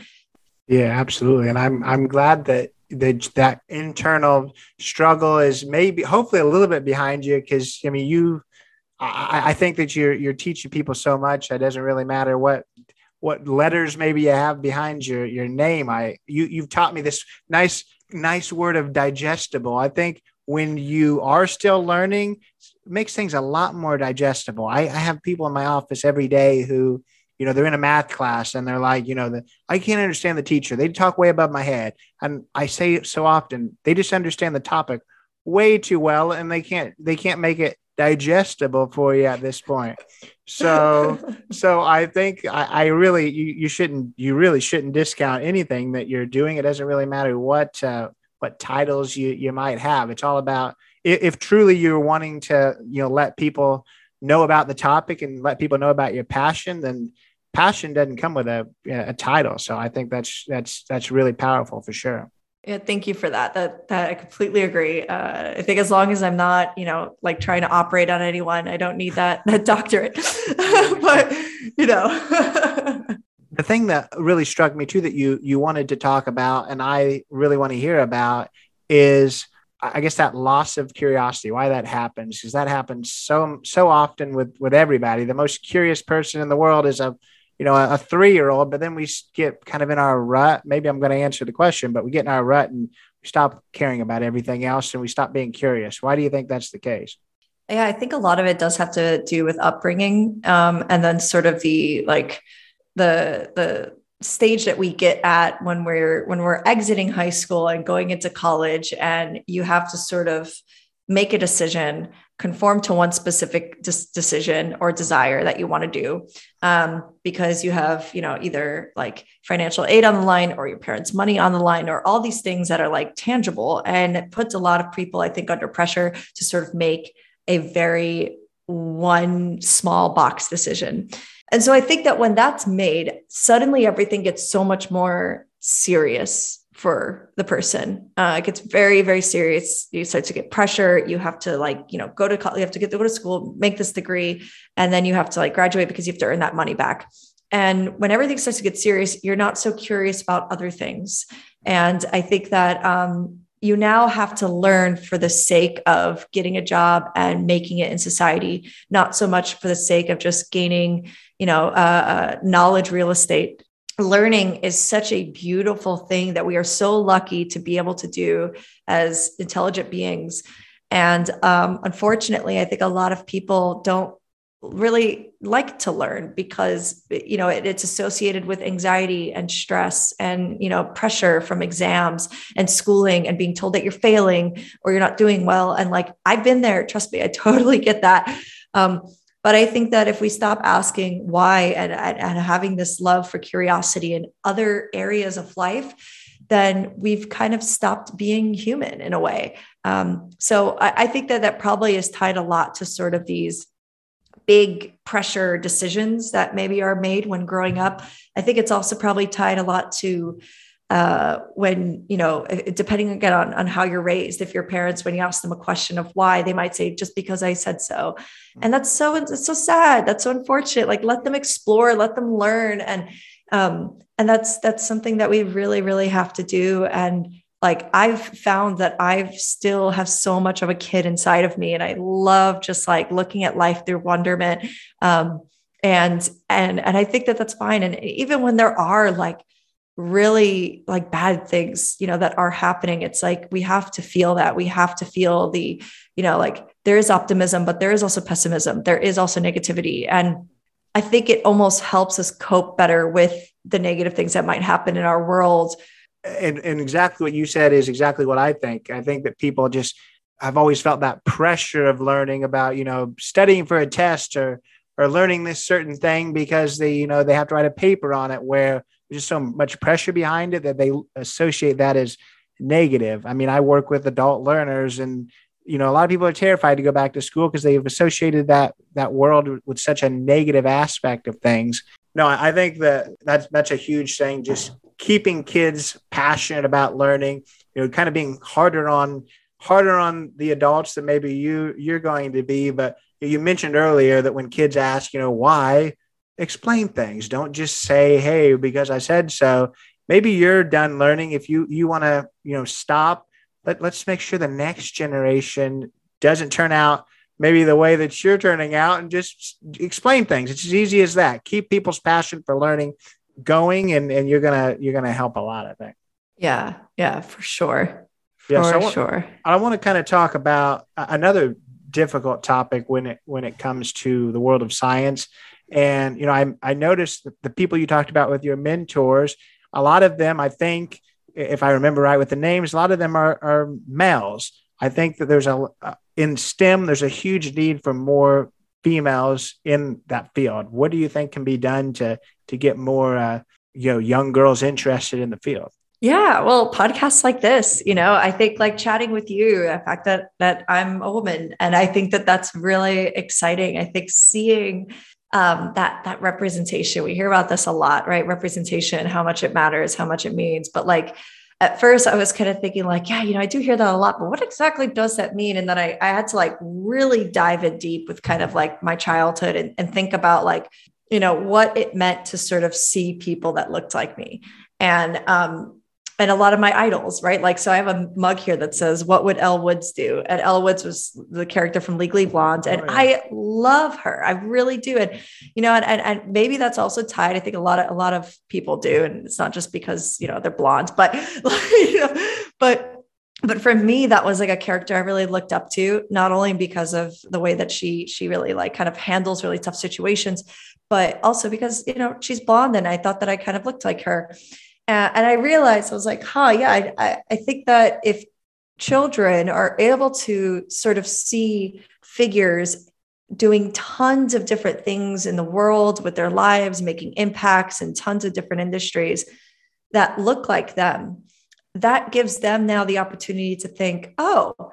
Yeah, absolutely. And I'm, I'm glad that that that internal struggle is maybe hopefully a little bit behind you because I mean you I, I think that you're you're teaching people so much it doesn't really matter what what letters maybe you have behind your your name. I you you've taught me this nice nice word of digestible. I think when you are still learning, makes things a lot more digestible. I, I have people in my office every day who you know they're in a math class and they're like you know the, i can't understand the teacher they talk way above my head and i say it so often they just understand the topic way too well and they can't they can't make it digestible for you at this point. So, so I think I, I, really you, you shouldn't you really shouldn't discount anything that you're doing. It doesn't really matter what uh, what titles you you might have. It's all about if, if truly you're wanting to you know let people know about the topic and let people know about your passion, then passion doesn't come with a, a title. So I think that's that's that's really powerful for sure. Yeah, thank you for that. That that I completely agree. Uh, I think as long as I'm not, you know, like trying to operate on anyone, I don't need that that doctorate. but you know, the thing that really struck me too that you you wanted to talk about, and I really want to hear about, is I guess that loss of curiosity. Why that happens? Because that happens so so often with with everybody. The most curious person in the world is a you know, a, a three year old, but then we get kind of in our rut. Maybe I'm going to answer the question, but we get in our rut and we stop caring about everything else and we stop being curious. Why do you think that's the case? Yeah, I think a lot of it does have to do with upbringing, um, and then sort of the like the the stage that we get at when we're when we're exiting high school and going into college, and you have to sort of make a decision conform to one specific dis- decision or desire that you want to do um, because you have you know either like financial aid on the line or your parents money on the line or all these things that are like tangible and it puts a lot of people i think under pressure to sort of make a very one small box decision. And so i think that when that's made suddenly everything gets so much more serious for the person. Uh, it gets very, very serious. You start to get pressure. You have to like, you know, go to college, you have to get to go to school, make this degree, and then you have to like graduate because you have to earn that money back. And when everything starts to get serious, you're not so curious about other things. And I think that um, you now have to learn for the sake of getting a job and making it in society, not so much for the sake of just gaining, you know, uh, uh, knowledge real estate learning is such a beautiful thing that we are so lucky to be able to do as intelligent beings. And um, unfortunately, I think a lot of people don't really like to learn because you know it, it's associated with anxiety and stress and you know pressure from exams and schooling and being told that you're failing or you're not doing well. And like i've been there. Trust me i totally get that. Um, but I think that if we stop asking why and, and, having this love for curiosity in other areas of life, then we've kind of stopped being human in a way. Um, so I, I think that that probably is tied a lot to sort of these big pressure decisions that maybe are made when growing up. I think it's also probably tied a lot to uh, when you know depending again on, on how you're raised if your parents when you ask them a question of why they might say just because i said so. And that's so it's so sad. That's so unfortunate. Like let them explore let them learn. And um, and that's that's something that we really really have to do. And like i've found that i've still have so much of a kid inside of me and i love just like looking at life through wonderment. Um, and and and i think that that's fine. And even when there are like really like bad things you know that are happening. It's like we have to feel that. We have to feel the you know like there is optimism but there is also pessimism. There is also negativity. And i think it almost helps us cope better with the negative things that might happen in our world. And, and exactly what you said is exactly what i think. I think that people just i've always felt that pressure of learning about you know studying for a test or or learning this certain thing because they you know they have to write a paper on it where just so much pressure behind it that they associate that as negative. I mean, I work with adult learners and you know a lot of people are terrified to go back to school because they've associated that that world with such a negative aspect of things no i think that that's that's a huge thing just keeping kids passionate about learning you know kind of being harder on harder on the adults than maybe you you're going to be but you mentioned earlier that when kids ask you know why explain things. Don't just say, "Hey, because I said so." Maybe you're done learning. If you you want to, you know, stop. Let let's make sure the next generation doesn't turn out maybe the way that you're turning out, and just explain things. It's as easy as that. Keep people's passion for learning going, and and you're gonna you're gonna help a lot. I think. Yeah. Yeah. For sure. Yeah, for so I want, sure. I want to kind of talk about another difficult topic when it when it comes to the world of science and you know, I I noticed the people you talked about with your mentors, a lot of them, I think, if I remember right with the names, a lot of them are are males. I think that there's a in STEM, there's a huge need for more females in that field. What do you think can be done to to get more uh, you know young girls interested in the field? Yeah, well, podcasts like this, you know, I think like chatting with you, the fact that that I'm a woman, and I think that that's really exciting. I think seeing um, that that representation. We hear about this a lot, right? Representation, how much it matters, how much it means. But like at first, I was kind of thinking like, yeah, you know, I do hear that a lot, but what exactly does that mean? And then I, I had to like really dive in deep with kind of like my childhood and, and think about like, you know, what it meant to sort of see people that looked like me. And um, and a lot of my idols, right? Like, so I have a mug here that says, What would Elle Woods do? And Elle Woods was the character from Legally Blonde. And oh, yeah. I love her. I really do. And, you know, and, and, and, maybe that's also tied. I think a lot of, a lot of people do. And it's not just because, you know, they're blonde, but, you know, but, but for me, that was like a character I really looked up to, not only because of the way that she, she really like kind of handles really tough situations, but also because, you know, she's blonde and I thought that I kind of looked like her. Uh, and I realized I was like, huh, yeah, I, I, I think that if children are able to sort of see figures doing tons of different things in the world with their lives, making impacts in tons of different industries that look like them, that gives them now the opportunity to think, oh,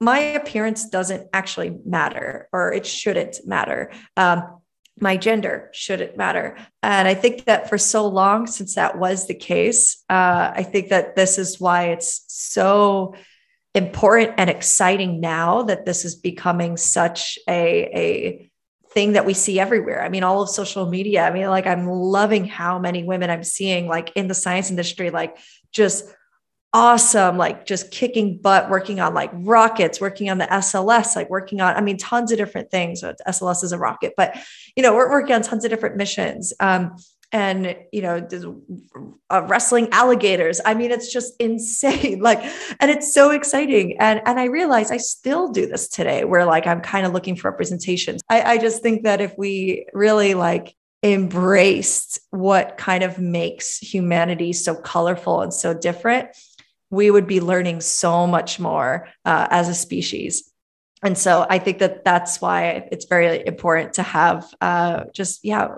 my appearance doesn't actually matter, or it shouldn't matter. Um, my gender shouldn't matter. And I think that for so long, since that was the case, uh, I think that this is why it's so important and exciting now that this is becoming such a, a thing that we see everywhere. I mean, all of social media. I mean, like I'm loving how many women I'm seeing like in the science industry, like just awesome, like just kicking butt, working on like rockets, working on the SLS, like working on, I mean, tons of different things. So SLS is a rocket, but you know, we're working on tons of different missions. Um, and you know uh, wrestling alligators i mean it's just insane like and it's so exciting and and i realize i still do this today where like i'm kind of looking for representations I, I just think that if we really like embraced what kind of makes humanity so colorful and so different we would be learning so much more uh, as a species and so i think that that's why it's very important to have uh, just yeah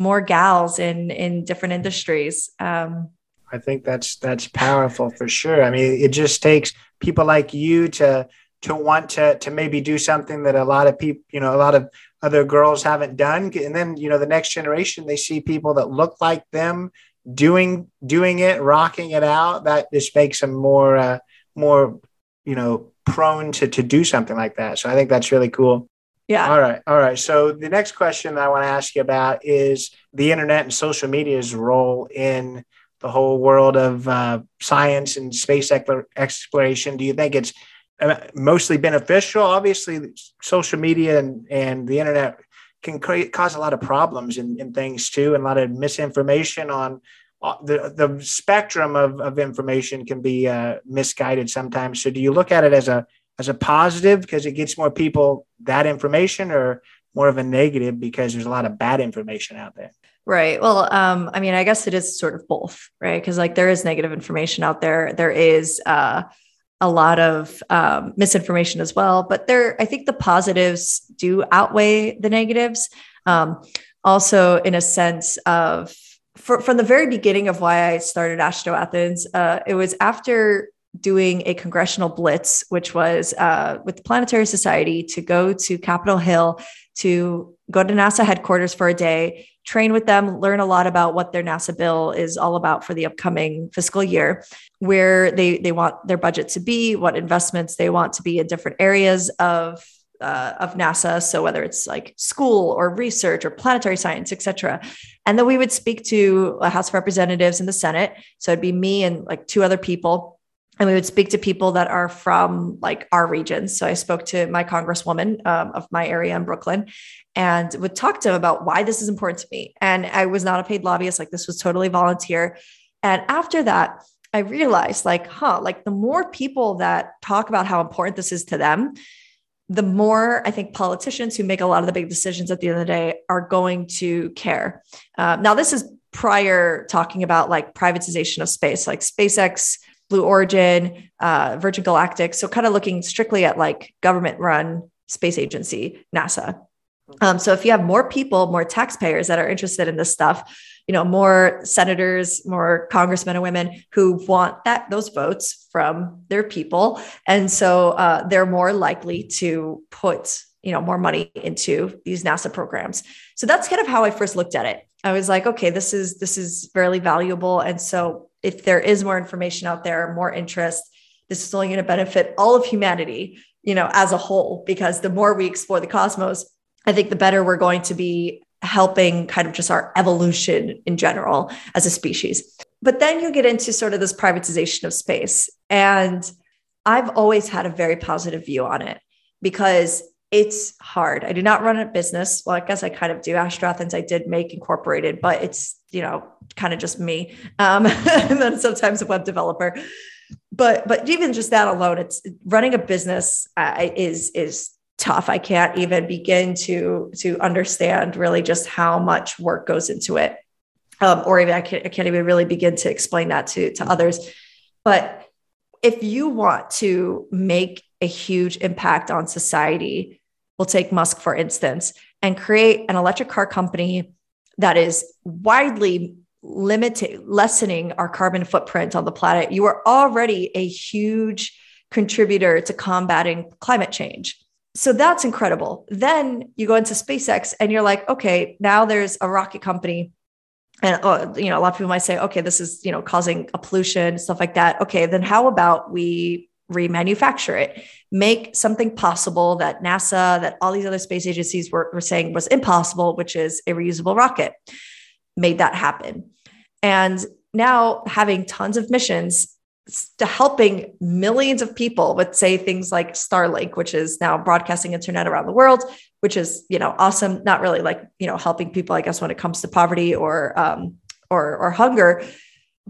more gals in in different industries. Um, I think that's that's powerful for sure. I mean, it just takes people like you to to want to to maybe do something that a lot of people, you know, a lot of other girls haven't done, and then you know the next generation they see people that look like them doing doing it, rocking it out. That just makes them more uh, more you know prone to to do something like that. So I think that's really cool. Yeah. All right. All right. So the next question I want to ask you about is the internet and social media's role in the whole world of uh, science and space exploration. Do you think it's uh, mostly beneficial? Obviously, social media and, and the internet can create, cause a lot of problems and, things too, and a lot of misinformation on uh, the, the spectrum of, of information can be uh, misguided sometimes. So, do you look at it as a as a positive because it gets more people that information or more of a negative because there's a lot of bad information out there? Right. Well um i mean i guess it is sort of both right? Because like there is negative information out there. There is uh a lot of um, misinformation as well but there i think the positives do outweigh the negatives. Um, also in a sense of for, from the very beginning of why i started astro athens uh, it was after doing a congressional blitz, which was uh, with the Planetary Society to go to Capitol Hill to go to NASA headquarters for a day, train with them, learn a lot about what their NASA bill is all about for the upcoming fiscal year, where they they want their budget to be, what investments they want to be in different areas of uh, of NASA. So whether it's like school or research or planetary science, et cetera. And then we would speak to a House of Representatives in the Senate. So it'd be me and like two other people and we would speak to people that are from like our regions. So I spoke to my congresswoman um, of my area in Brooklyn and would talk to them about why this is important to me. And I was not a paid lobbyist, like this was totally volunteer. And after that, I realized like, huh, like the more people that talk about how important this is to them, the more I think politicians who make a lot of the big decisions at the end of the day are going to care. Uh, now, this is prior talking about like privatization of space, like SpaceX Blue Origin, uh, Virgin Galactic. So kind of looking strictly at like government run space agency, NASA. Um, so if you have more people, more taxpayers that are interested in this stuff, you know, more senators, more congressmen and women who want that those votes from their people, and so uh, they're more likely to put you know more money into these NASA programs. So that's kind of how I first looked at it. I was like, okay, this is this is fairly valuable, and so if there is more information out there, more interest, this is only going to benefit all of humanity, you know, as a whole, because the more we explore the cosmos, I think the better we're going to be helping kind of just our evolution in general as a species. But then you get into sort of this privatization of space. And I've always had a very positive view on it because it's hard. I do not run a business. Well, I guess I kind of do. Astro Athens, I did make incorporated, but it's, you know, kind of just me. Um, and then sometimes a web developer. But but even just that alone, it's running a business uh, is is tough. I can't even begin to to understand really just how much work goes into it, um, or even I can't, I can't even really begin to explain that to to others. But if you want to make a huge impact on society, we'll take Musk for instance, and create an electric car company that is widely limiting, lessening our carbon footprint on the planet, you are already a huge contributor to combating climate change. So that's incredible. Then you go into SpaceX and you're like, okay, now there's a rocket company. And uh, you know, a lot of people might say, okay, this is you know causing a pollution, stuff like that. Okay, then how about we remanufacture it, make something possible that NASA, that all these other space agencies were, were saying was impossible, which is a reusable rocket. Made that happen. And now having tons of missions to helping millions of people with say things like Starlink, which is now broadcasting internet around the world, which is you know awesome. Not really like you know helping people, I guess, when it comes to poverty or um, or or hunger,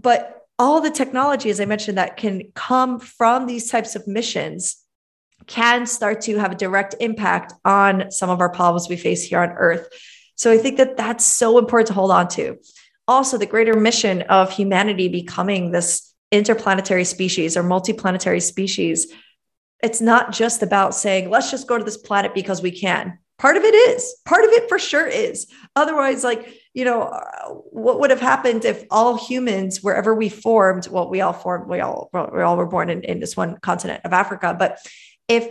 but all the technology, as I mentioned, that can come from these types of missions can start to have a direct impact on some of our problems we face here on Earth. So I think that that's so important to hold on to. Also, the greater mission of humanity becoming this interplanetary species or multiplanetary species. It's not just about saying, let's just go to this planet because we can. Part of it is, part of it for sure is. Otherwise, like, you know, uh, what would have happened if all humans, wherever we formed, well, we all formed, we all, we all were born in, in this one continent of Africa, but if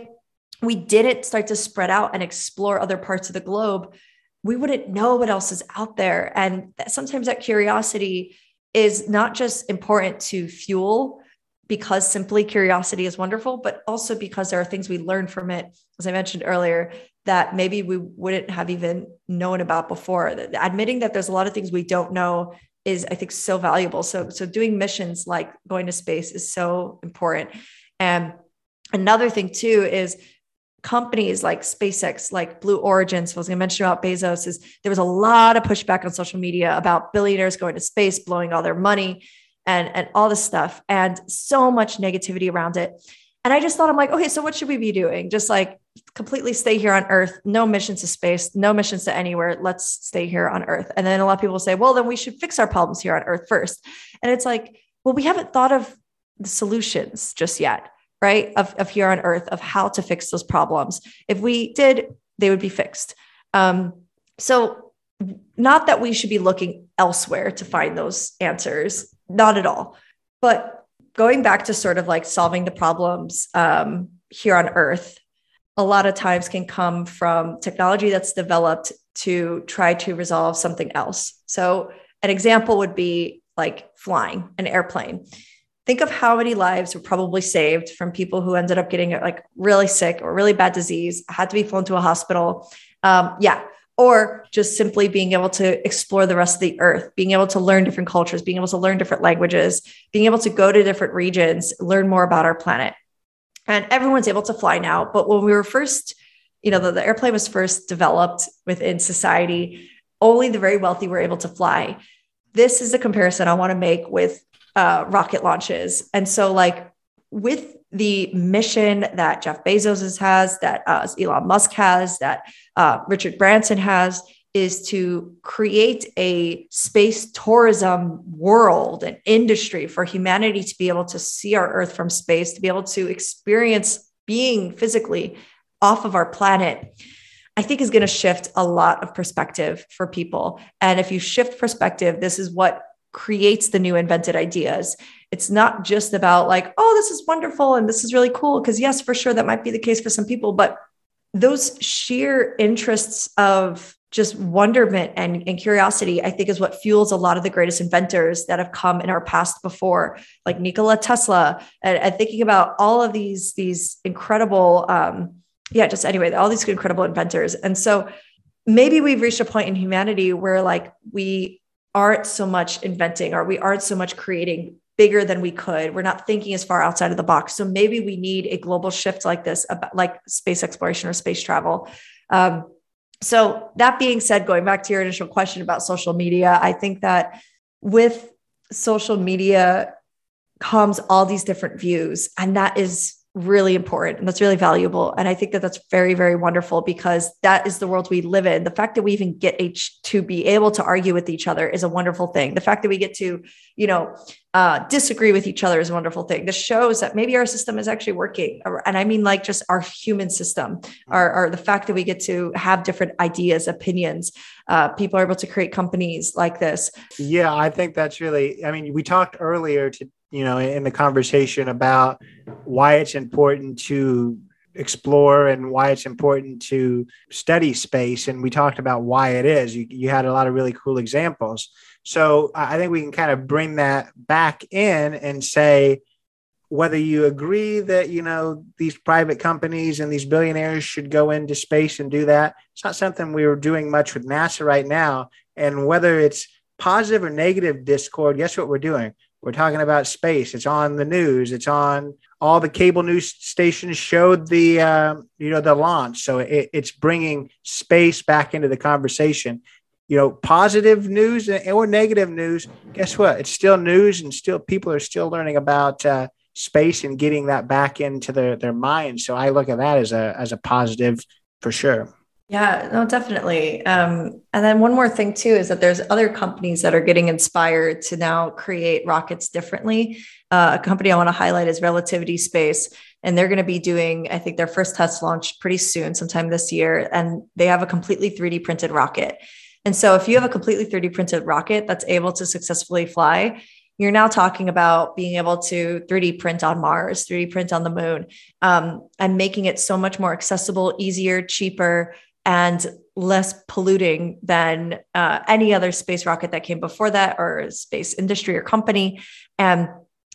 we didn't start to spread out and explore other parts of the globe, we wouldn't know what else is out there. And sometimes that curiosity is not just important to fuel because simply curiosity is wonderful, but also because there are things we learn from it. As I mentioned earlier, that maybe we wouldn't have even known about before. Admitting that there's a lot of things we don't know is, I think, so valuable. So, so doing missions like going to space is so important. And another thing too is companies like SpaceX, like Blue Origin. So I was going to mention about Bezos is there was a lot of pushback on social media about billionaires going to space, blowing all their money and, and all this stuff and so much negativity around it. And I just thought, I'm like, okay, so what should we be doing? Just like completely stay here on Earth, no missions to space, no missions to anywhere. Let's stay here on Earth. And then a lot of people say, well, then we should fix our problems here on Earth first. And it's like, well, we haven't thought of the solutions just yet, right? Of, of here on Earth, of how to fix those problems. If we did, they would be fixed. Um, so, not that we should be looking elsewhere to find those answers, not at all. But going back to sort of like solving the problems um, here on Earth, a lot of times can come from technology that's developed to try to resolve something else. So, an example would be like flying an airplane. Think of how many lives were probably saved from people who ended up getting like really sick or really bad disease, had to be flown to a hospital. Um, yeah, or just simply being able to explore the rest of the earth, being able to learn different cultures, being able to learn different languages, being able to go to different regions, learn more about our planet. And everyone's able to fly now. But when we were first, you know, the, the airplane was first developed within society, only the very wealthy were able to fly. This is a comparison I want to make with uh, rocket launches. And so, like, with the mission that Jeff Bezos has, that uh, Elon Musk has, that uh, Richard Branson has, is to create a space tourism world, and industry for humanity to be able to see our Earth from space, to be able to experience being physically off of our planet. I think is going to shift a lot of perspective for people. And if you shift perspective, this is what creates the new invented ideas. It's not just about like, oh, this is wonderful and this is really cool. Because, yes, for sure, that might be the case for some people, but those sheer interests of just wonderment and, and curiosity, I think, is what fuels a lot of the greatest inventors that have come in our past before, like Nikola Tesla, and, and thinking about all of these these incredible, um, yeah, just anyway, all these incredible inventors. And so maybe we've reached a point in humanity where like we aren't so much inventing or we aren't so much creating bigger than we could. We're not thinking as far outside of the box. So maybe we need a global shift like this, like space exploration or space travel. Um, so, that being said, going back to your initial question about social media, I think that with social media comes all these different views, and that is really important and that's really valuable and i think that that's very very wonderful because that is the world we live in. The fact that we even get h to be able to argue with each other is a wonderful thing. The fact that we get to you know uh, disagree with each other is a wonderful thing. This shows that maybe our system is actually working and i mean like just our human system or, the fact that we get to have different ideas opinions uh, people are able to create companies like this. Yeah i think that's really i mean we talked earlier to you know, in the conversation about why it's important to explore and why it's important to study space. And we talked about why it is. You, you had a lot of really cool examples. So I think we can kind of bring that back in and say, whether you agree that you know these private companies and these billionaires should go into space and do that it's not something we are doing much with nasa right now and whether it's positive or negative discord guess what we're doing we're talking about space. It's on the news. It's on all the cable news stations showed the uh, you know the launch. So it, it's bringing space back into the conversation. You know, positive news or negative news. Guess what? It's still news, and still people are still learning about uh, space and getting that back into their their minds. So I look at that as a as a positive for sure. Yeah, no, definitely. Um, and then one more thing too is that there's other companies that are getting inspired to now create rockets differently. Uh, a company I want to highlight is Relativity Space, and they're going to be doing, I think, their first test launch pretty soon, sometime this year. And they have a completely 3D printed rocket. And so, if you have a completely 3D printed rocket that's able to successfully fly, you're now talking about being able to 3D print on Mars, 3D print on the moon, um, and making it so much more accessible, easier, cheaper and less polluting than uh, any other space rocket that came before that or space industry or company. And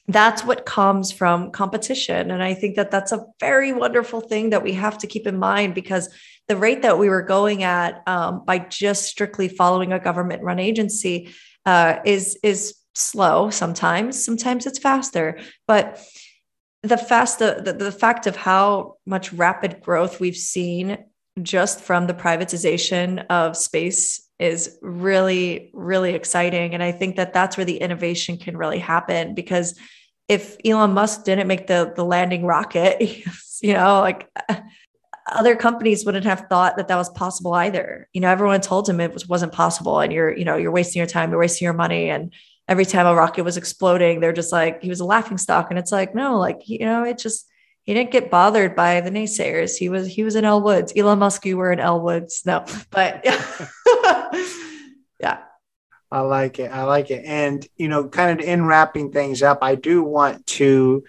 that's what comes from competition. And i think that that's a very wonderful thing that we have to keep in mind because the rate that we were going at um, by just strictly following a government run agency uh, is is slow sometimes. Sometimes it's faster. But the fast the, the, the fact of how much rapid growth we've seen just from the privatization of space is really really exciting. And i think that that's where the innovation can really happen because if elon musk didn't make the the landing rocket you know like other companies wouldn't have thought that that was possible either. You know everyone told him it was, wasn't possible and you're you know you're wasting your time you're wasting your money. And every time a rocket was exploding they're just like he was a laughing stock. And it's like no like you know it just he didn't get bothered by the naysayers. He was he was in Elle Woods. Elon Musk, you were in Elle Woods. No, but yeah. yeah. I like it. I like it. And you know, kind of in wrapping things up, I do want to.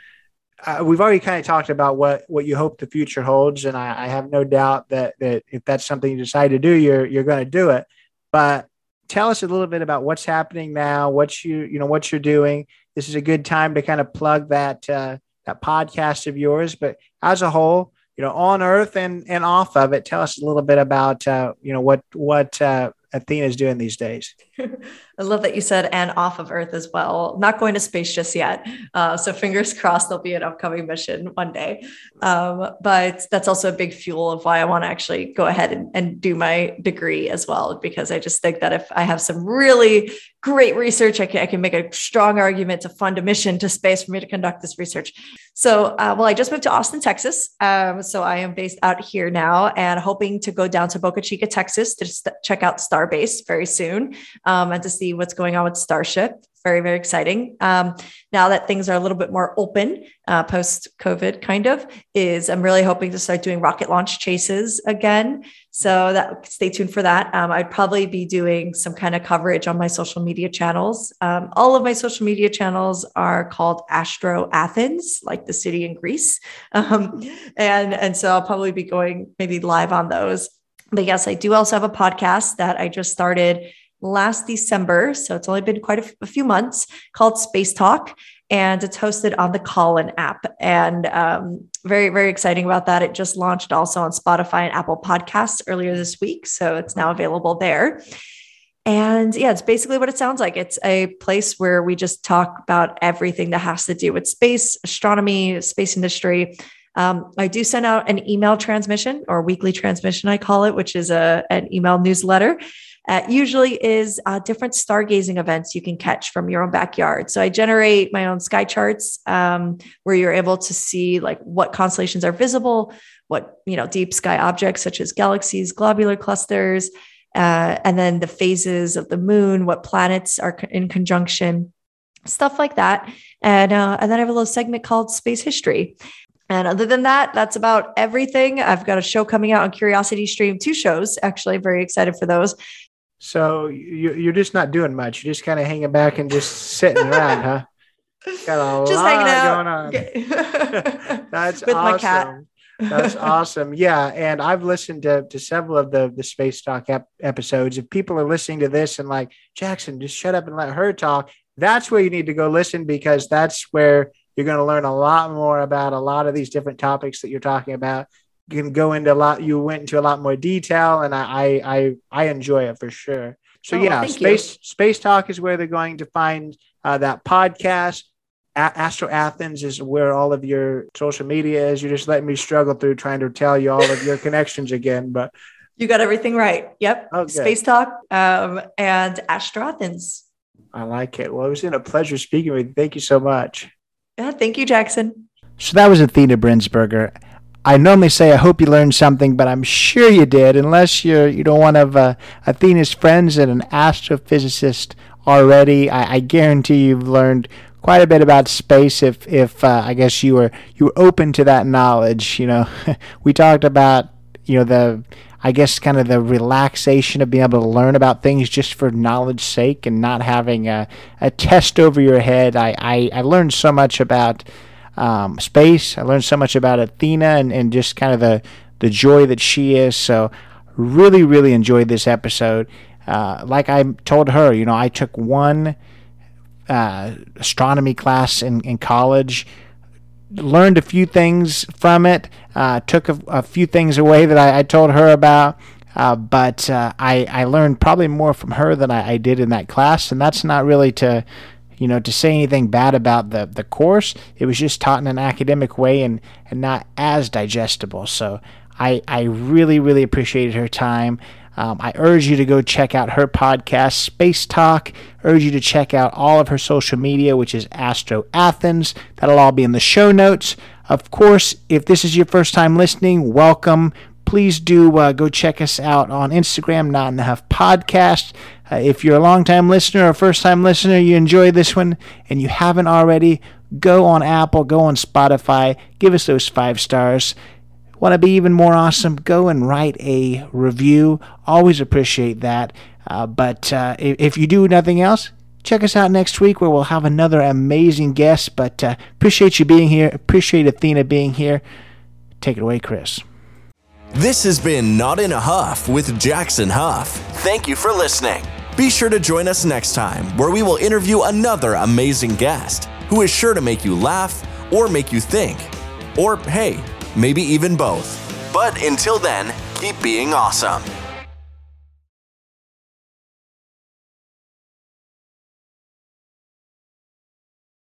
Uh, we've already kind of talked about what what you hope the future holds, and I, I have no doubt that that if that's something you decide to do, you're you're going to do it. But tell us a little bit about what's happening now, what you you know what you're doing. This is a good time to kind of plug that uh, that podcast of yours. But as a whole, you know, on Earth and and off of it, tell us a little bit about uh, you know what what uh, Athena is doing these days. I love that you said and off of Earth as well. Not going to space just yet. Uh, so fingers crossed there'll be an upcoming mission one day. Um, but that's also a big fuel of why I want to actually go ahead and, and do my degree as well, because I just think that if I have some really great research, I can, I can make a strong argument to fund a mission to space for me to conduct this research. So, uh, well, I just moved to Austin, Texas. Um, so I am based out here now and hoping to go down to Boca Chica, Texas to check out Starbase very soon um, and to see what's going on with Starship. Very, very exciting. Um, now that things are a little bit more open uh, post COVID, kind of, is I'm really hoping to start doing rocket launch chases again. So that stay tuned for that. Um, I'd probably be doing some kind of coverage on my social media channels. Um, all of my social media channels are called Astro Athens, like the city in Greece, um, and and so I'll probably be going maybe live on those. But yes, I do also have a podcast that I just started last December. So it's only been quite a, f- a few months called Space Talk. And it's hosted on the Callin app. And um, very, very exciting about that. It just launched also on Spotify and Apple Podcasts earlier this week. So it's now available there. And yeah, it's basically what it sounds like. It's a place where we just talk about everything that has to do with space, astronomy, space industry. Um, I do send out an email transmission or weekly transmission, I call it, which is a, an email newsletter uh, usually is uh, different stargazing events you can catch from your own backyard. So I generate my own sky charts um, where you're able to see like what constellations are visible, what you know deep sky objects such as galaxies, globular clusters, uh, and then the phases of the moon, what planets are in conjunction, stuff like that. And uh, and then I have a little segment called Space History. And other than that, that's about everything. I've got a show coming out on Curiosity Stream, two shows actually. Very excited for those. So you, you're just not doing much. You're just kind of hanging back and just sitting around, huh? Got a just lot hanging out. going on. That's with awesome. my cat. That's awesome. Yeah, and I've listened to, to several of the the space talk ep- episodes. If people are listening to this and like Jackson, just shut up and let her talk, that's where you need to go listen because that's where you're going to learn a lot more about a lot of these different topics that you're talking about. You can go into a lot. You went into a lot more detail, and I I I enjoy it for sure. So oh, yeah, space you. space talk is where they're going to find uh, that podcast. A- Astro Athens is where all of your social media is. You're just letting me struggle through trying to tell you all of your connections again, but you got everything right. Yep. Okay. Space Talk um, and Astro Athens. I like it. Well, it was been a pleasure speaking with you. Thank you so much. Yeah, thank you, Jackson. So that was Athena Brensberger. I normally say I hope you learned something, but I'm sure you did, unless you're you don't one of uh, Athena's friends and an astrophysicist already. I, I, guarantee you've learned quite a bit about space. If if uh, I guess you were you were open to that knowledge. You know, we talked about you know the I guess kind of the relaxation of being able to learn about things just for knowledge sake and not having a, a test over your head. I, I, I learned so much about um, space. I learned so much about Athena and, and just kind of the, the joy that she is. So, really, really enjoyed this episode. Uh, like I told her, you know, I took one uh, astronomy class in, in college learned a few things from it, uh, took a, a, few things away that I, I told her about. Uh, but uh, I, I learned probably more from her than I, I, did in that class, and that's not really to, you know, to say anything bad about the, the course. It was just taught in an academic way and, and not as digestible. So I, I really, really appreciated her time. Um, I urge you to go check out her podcast, Space Talk. Urge you to check out all of her social media, which is Astro Athens. That'll all be in the show notes. Of course, if this is your first time listening, welcome. Please do uh, go check us out on Instagram, Not in a Huff Podcast. Uh, if you're a long-time listener or first-time listener, you enjoy this one, and you haven't already, go on Apple, go on Spotify, give us those five stars. Want to be even more awesome? Go and write a review. Always appreciate that. Uh, but uh, if, you do nothing else, check us out next week where we'll have another amazing guest. But uh, appreciate you being here. Appreciate Athena being here. Take it away, Chris. This has been Not in a Huff with Jackson Huff. Thank you for listening. Be sure to join us next time where we will interview another amazing guest who is sure to make you laugh or make you think. Or, hey, maybe even both. But until then, keep being awesome.